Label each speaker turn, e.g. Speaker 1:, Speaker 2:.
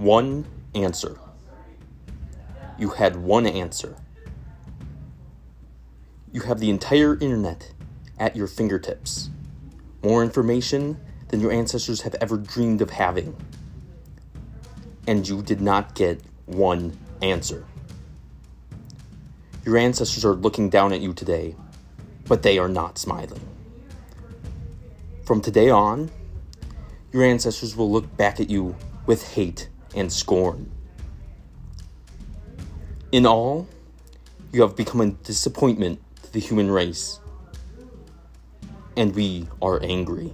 Speaker 1: one answer. You had one answer. You have the entire internet at your fingertips. More information than your ancestors have ever dreamed of having. And you did not get one answer. Your ancestors are looking down at you today, but they are not smiling. From today on, your ancestors will look back at you with hate and scorn. In all, you have become a disappointment to the human race, and we are angry.